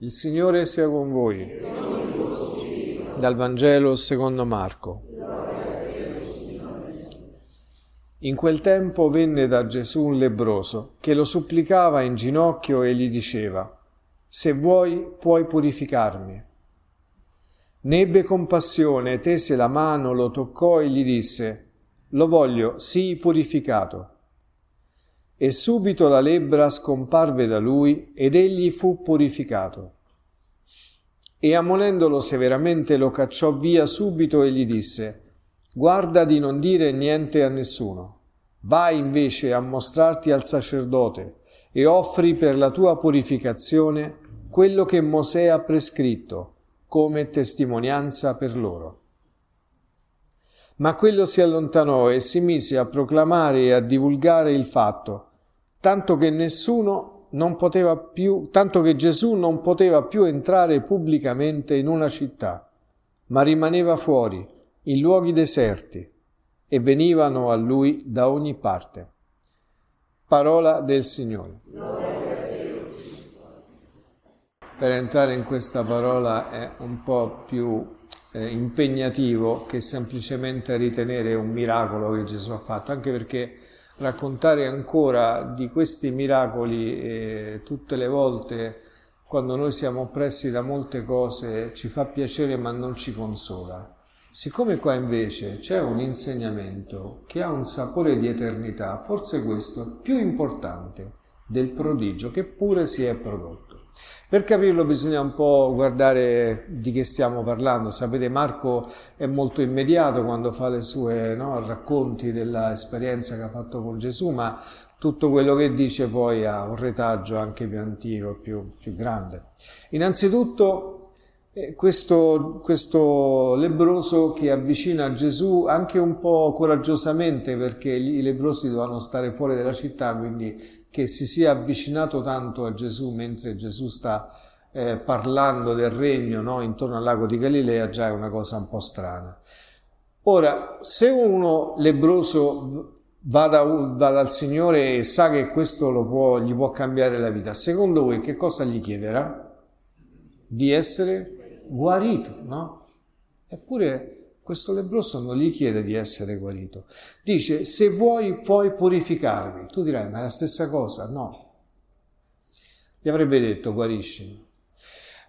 Il Signore sia con voi. Dal Vangelo secondo Marco. In quel tempo venne da Gesù un lebroso che lo supplicava in ginocchio e gli diceva, Se vuoi puoi purificarmi. Ne ebbe compassione, tese la mano, lo toccò e gli disse, Lo voglio, sii purificato. E subito la lebbra scomparve da lui ed egli fu purificato. E ammolendolo severamente lo cacciò via subito e gli disse, guarda di non dire niente a nessuno. Vai invece a mostrarti al sacerdote e offri per la tua purificazione quello che Mosè ha prescritto come testimonianza per loro. Ma quello si allontanò e si mise a proclamare e a divulgare il fatto tanto che nessuno non poteva più, tanto che Gesù non poteva più entrare pubblicamente in una città, ma rimaneva fuori, in luoghi deserti, e venivano a lui da ogni parte. Parola del Signore. Per entrare in questa parola è un po' più eh, impegnativo che semplicemente ritenere un miracolo che Gesù ha fatto, anche perché raccontare ancora di questi miracoli eh, tutte le volte quando noi siamo oppressi da molte cose ci fa piacere ma non ci consola. Siccome qua invece c'è un insegnamento che ha un sapore di eternità, forse questo è più importante del prodigio che pure si è prodotto. Per capirlo bisogna un po' guardare di che stiamo parlando. Sapete, Marco è molto immediato quando fa le sue no, racconti dell'esperienza che ha fatto con Gesù, ma tutto quello che dice poi ha un retaggio anche più antico, più, più grande. Innanzitutto, eh, questo, questo lebroso che avvicina Gesù anche un po' coraggiosamente perché i lebrosi dovevano stare fuori dalla città, quindi che si sia avvicinato tanto a Gesù mentre Gesù sta eh, parlando del regno no, intorno al lago di Galilea già è una cosa un po' strana. Ora, se uno lebroso va, da, va dal Signore e sa che questo può, gli può cambiare la vita, secondo voi che cosa gli chiederà? Di essere guarito, no? Eppure questo lebroso non gli chiede di essere guarito. Dice, se vuoi puoi purificarmi. Tu dirai, ma è la stessa cosa? No. Gli avrebbe detto, guariscimi.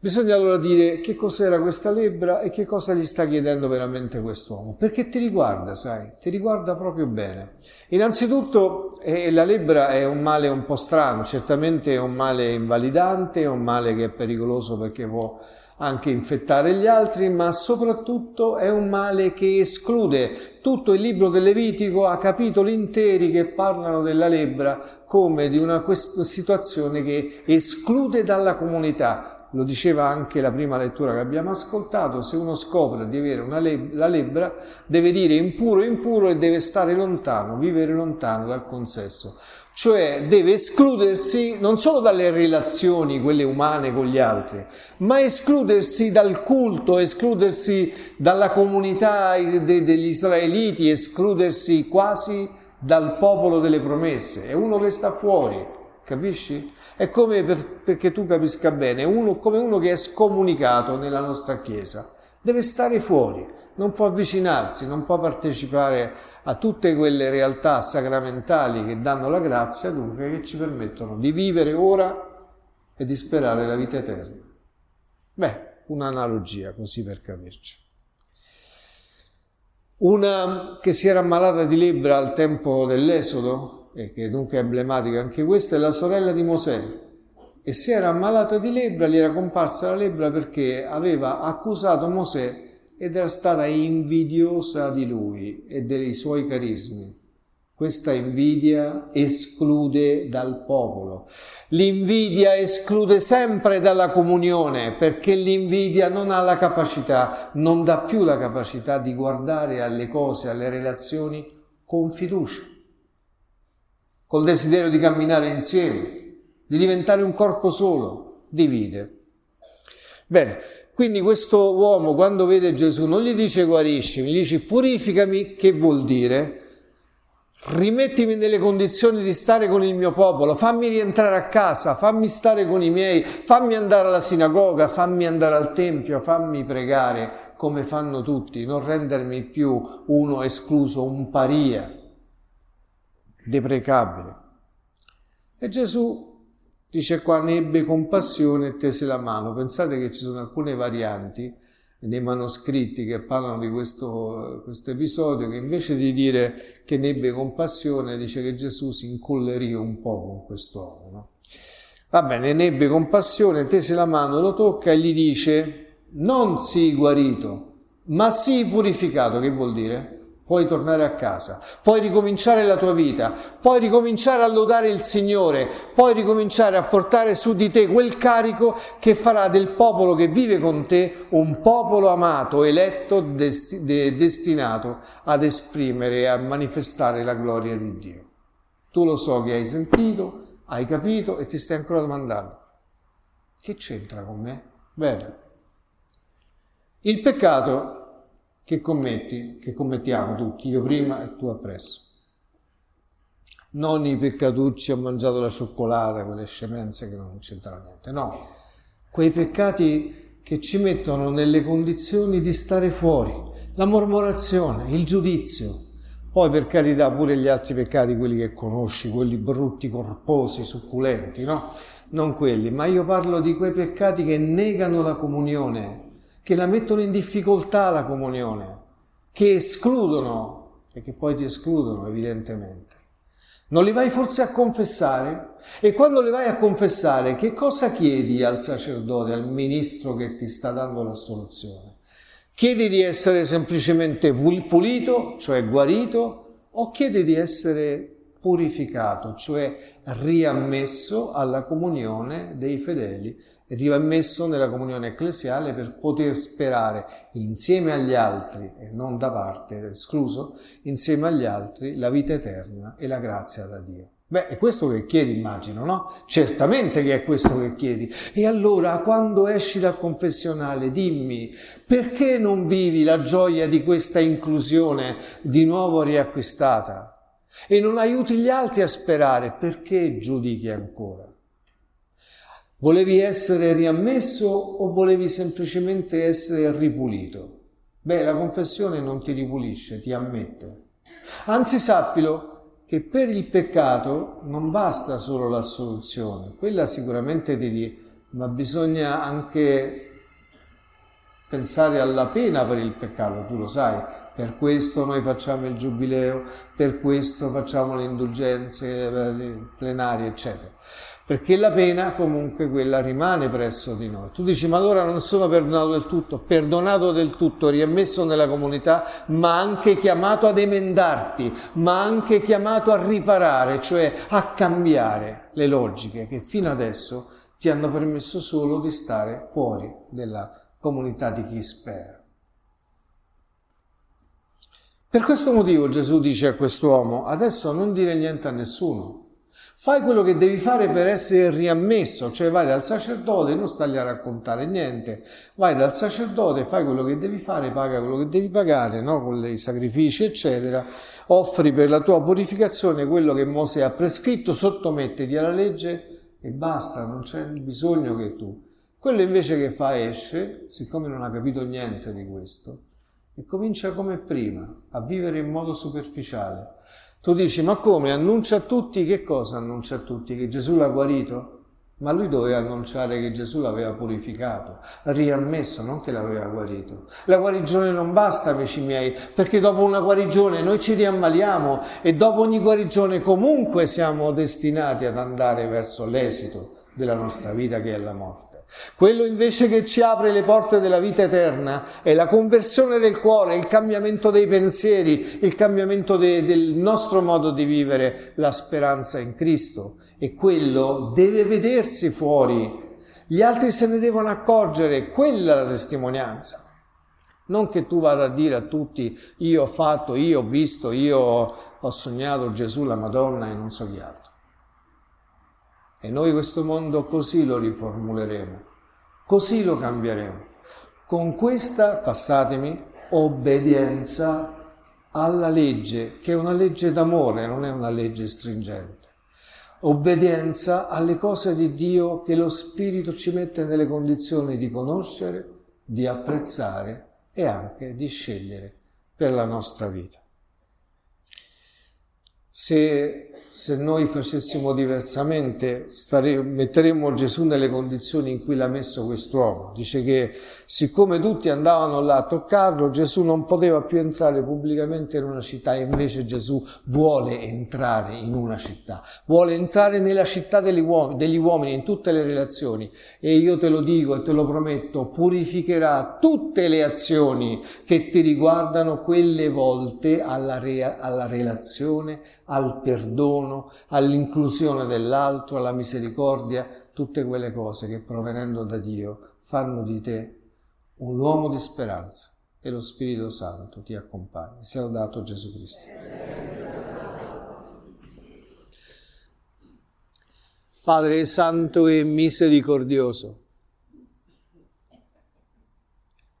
Bisogna allora dire che cos'era questa lebbra e che cosa gli sta chiedendo veramente quest'uomo, perché ti riguarda, sai, ti riguarda proprio bene. Innanzitutto eh, la lebbra è un male un po' strano, certamente è un male invalidante, è un male che è pericoloso perché può anche infettare gli altri, ma soprattutto è un male che esclude. Tutto il libro del Levitico ha capitoli interi che parlano della lebbra come di una situazione che esclude dalla comunità. Lo diceva anche la prima lettura che abbiamo ascoltato, se uno scopre di avere leb- la lebbra deve dire impuro impuro e deve stare lontano, vivere lontano dal consesso cioè deve escludersi non solo dalle relazioni, quelle umane con gli altri, ma escludersi dal culto, escludersi dalla comunità de- degli israeliti, escludersi quasi dal popolo delle promesse. È uno che sta fuori, capisci? È come per, perché tu capisca bene, uno, come uno che è scomunicato nella nostra Chiesa, deve stare fuori non può avvicinarsi, non può partecipare a tutte quelle realtà sacramentali che danno la grazia, dunque che ci permettono di vivere ora e di sperare la vita eterna. Beh, un'analogia così per capirci. Una che si era ammalata di lebbra al tempo dell'Esodo, e che dunque è emblematica anche questa, è la sorella di Mosè, e si era ammalata di lebbra, gli era comparsa la lebbra perché aveva accusato Mosè ed era stata invidiosa di lui e dei suoi carismi. Questa invidia esclude dal popolo. L'invidia esclude sempre dalla comunione perché l'invidia non ha la capacità, non dà più la capacità di guardare alle cose, alle relazioni con fiducia, col desiderio di camminare insieme, di diventare un corpo solo, divide. Bene, quindi questo uomo quando vede Gesù non gli dice guariscimi, gli dice purificami, che vuol dire? rimettimi nelle condizioni di stare con il mio popolo, fammi rientrare a casa, fammi stare con i miei, fammi andare alla sinagoga, fammi andare al tempio, fammi pregare come fanno tutti, non rendermi più uno escluso, un paria, deprecabile. E Gesù dice qua ne ebbe compassione e tese la mano. Pensate che ci sono alcune varianti nei manoscritti che parlano di questo, questo episodio, che invece di dire che ne ebbe compassione, dice che Gesù si incollerì un po' con quest'uomo. No? Va bene, ne ebbe compassione, tese la mano, lo tocca e gli dice, non sii guarito, ma sii purificato. Che vuol dire? Puoi tornare a casa, puoi ricominciare la tua vita, puoi ricominciare a lodare il Signore, puoi ricominciare a portare su di te quel carico che farà del popolo che vive con te un popolo amato, eletto, desti- de- destinato ad esprimere e a manifestare la gloria di Dio. Tu lo so che hai sentito, hai capito e ti stai ancora domandando, che c'entra con me? Bene. Il peccato che commetti, che commettiamo tutti, io prima e tu appresso. Non i peccatucci, ho mangiato la cioccolata, quelle scemenze che non c'entrano niente, no. Quei peccati che ci mettono nelle condizioni di stare fuori, la mormorazione, il giudizio, poi per carità pure gli altri peccati, quelli che conosci, quelli brutti, corposi, succulenti, no? Non quelli, ma io parlo di quei peccati che negano la comunione, che la mettono in difficoltà la comunione, che escludono e che poi ti escludono evidentemente. Non li vai forse a confessare? E quando li vai a confessare, che cosa chiedi al sacerdote, al ministro che ti sta dando la soluzione? Chiedi di essere semplicemente pulito, cioè guarito, o chiedi di essere purificato, cioè riammesso alla comunione dei fedeli rimesso nella comunione ecclesiale per poter sperare insieme agli altri e non da parte, escluso, insieme agli altri la vita eterna e la grazia da Dio. Beh, è questo che chiedi, immagino, no? Certamente che è questo che chiedi. E allora, quando esci dal confessionale, dimmi, perché non vivi la gioia di questa inclusione di nuovo riacquistata? E non aiuti gli altri a sperare, perché giudichi ancora? Volevi essere riammesso o volevi semplicemente essere ripulito? Beh, la confessione non ti ripulisce, ti ammette. Anzi, sappilo che per il peccato non basta solo l'assoluzione, quella sicuramente ti dice, ma bisogna anche pensare alla pena per il peccato, tu lo sai, per questo noi facciamo il giubileo, per questo facciamo le indulgenze le plenarie, eccetera perché la pena comunque quella rimane presso di noi. Tu dici, ma allora non sono perdonato del tutto, perdonato del tutto, riammesso nella comunità, ma anche chiamato ad emendarti, ma anche chiamato a riparare, cioè a cambiare le logiche che fino adesso ti hanno permesso solo di stare fuori della comunità di chi spera. Per questo motivo Gesù dice a quest'uomo, adesso non dire niente a nessuno, Fai quello che devi fare per essere riammesso, cioè vai dal sacerdote, non stai a raccontare niente, vai dal sacerdote, fai quello che devi fare, paga quello che devi pagare, no? con i sacrifici, eccetera, offri per la tua purificazione quello che Mosè ha prescritto, sottomettiti alla legge e basta, non c'è bisogno che tu. Quello invece che fa esce, siccome non ha capito niente di questo, e comincia come prima, a vivere in modo superficiale tu dici, ma come? Annuncia a tutti che cosa annuncia a tutti? Che Gesù l'ha guarito? Ma lui doveva annunciare che Gesù l'aveva purificato, riammesso, non che l'aveva guarito. La guarigione non basta, amici miei, perché dopo una guarigione noi ci riammaliamo e dopo ogni guarigione comunque siamo destinati ad andare verso l'esito della nostra vita che è la morte. Quello invece che ci apre le porte della vita eterna è la conversione del cuore, il cambiamento dei pensieri, il cambiamento de- del nostro modo di vivere la speranza in Cristo. E quello deve vedersi fuori. Gli altri se ne devono accorgere, quella è la testimonianza. Non che tu vada a dire a tutti io ho fatto, io ho visto, io ho sognato Gesù, la Madonna e non so chi altro. E noi questo mondo così lo riformuleremo, così lo cambieremo, con questa, passatemi, obbedienza alla legge, che è una legge d'amore, non è una legge stringente. Obbedienza alle cose di Dio che lo Spirito ci mette nelle condizioni di conoscere, di apprezzare e anche di scegliere per la nostra vita. Se se noi facessimo diversamente, stare, metteremmo Gesù nelle condizioni in cui l'ha messo quest'uomo. Dice che siccome tutti andavano là a toccarlo, Gesù non poteva più entrare pubblicamente in una città, invece Gesù vuole entrare in una città, vuole entrare nella città degli uomini, degli uomini in tutte le relazioni. E io te lo dico e te lo prometto, purificherà tutte le azioni che ti riguardano quelle volte alla, rea, alla relazione al perdono, all'inclusione dell'altro, alla misericordia, tutte quelle cose che provenendo da Dio fanno di te un uomo di speranza e lo Spirito Santo ti accompagna. Sia lodato Gesù Cristo. Padre Santo e misericordioso,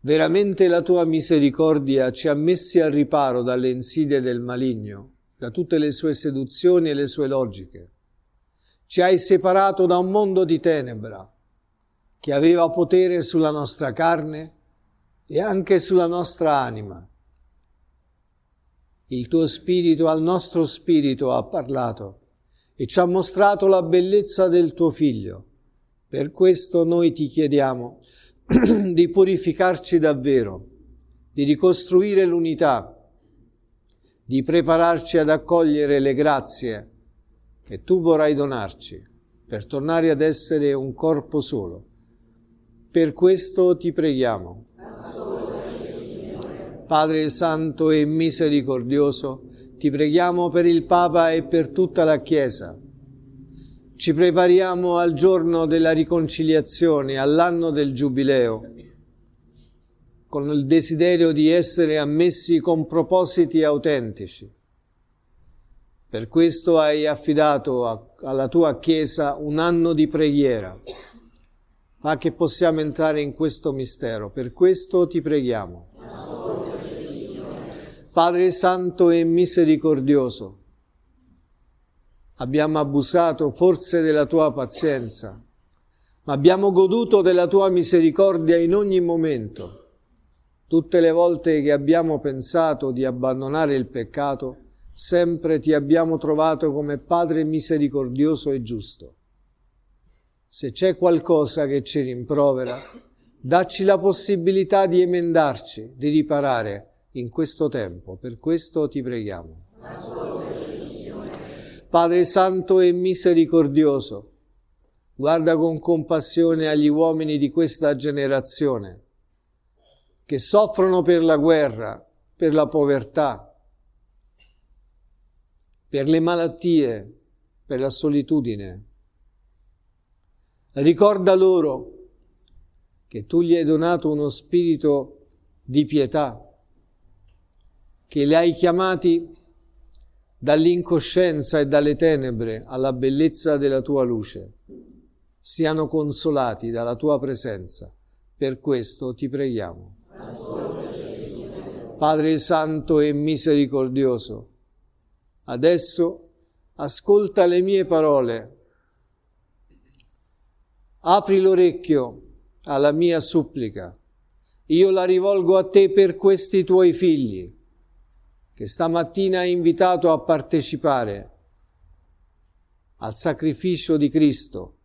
veramente la tua misericordia ci ha messi al riparo dalle insidie del maligno da tutte le sue seduzioni e le sue logiche. Ci hai separato da un mondo di tenebra che aveva potere sulla nostra carne e anche sulla nostra anima. Il tuo spirito al nostro spirito ha parlato e ci ha mostrato la bellezza del tuo figlio. Per questo noi ti chiediamo di purificarci davvero, di ricostruire l'unità di prepararci ad accogliere le grazie che tu vorrai donarci per tornare ad essere un corpo solo. Per questo ti preghiamo. Padre Santo e misericordioso, ti preghiamo per il Papa e per tutta la Chiesa. Ci prepariamo al giorno della riconciliazione, all'anno del Giubileo con il desiderio di essere ammessi con propositi autentici. Per questo hai affidato a, alla tua Chiesa un anno di preghiera. Fa che possiamo entrare in questo mistero. Per questo ti preghiamo. Padre Santo e misericordioso, abbiamo abusato forse della tua pazienza, ma abbiamo goduto della tua misericordia in ogni momento Tutte le volte che abbiamo pensato di abbandonare il peccato, sempre ti abbiamo trovato come Padre misericordioso e giusto. Se c'è qualcosa che ci rimprovera, dacci la possibilità di emendarci, di riparare in questo tempo. Per questo ti preghiamo. Padre Santo e misericordioso, guarda con compassione agli uomini di questa generazione che soffrono per la guerra, per la povertà, per le malattie, per la solitudine. Ricorda loro che tu gli hai donato uno spirito di pietà, che li hai chiamati dall'incoscienza e dalle tenebre alla bellezza della tua luce. Siano consolati dalla tua presenza. Per questo ti preghiamo. Padre Santo e misericordioso, adesso ascolta le mie parole, apri l'orecchio alla mia supplica, io la rivolgo a te per questi tuoi figli che stamattina hai invitato a partecipare al sacrificio di Cristo,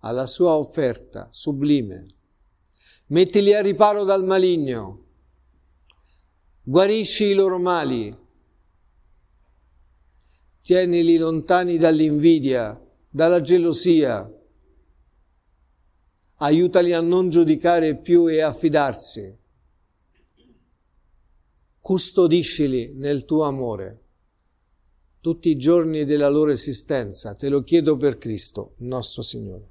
alla sua offerta sublime. Mettili a riparo dal maligno guarisci i loro mali, tienili lontani dall'invidia, dalla gelosia, aiutali a non giudicare più e a fidarsi, custodiscili nel tuo amore. Tutti i giorni della loro esistenza, te lo chiedo per Cristo, nostro Signore.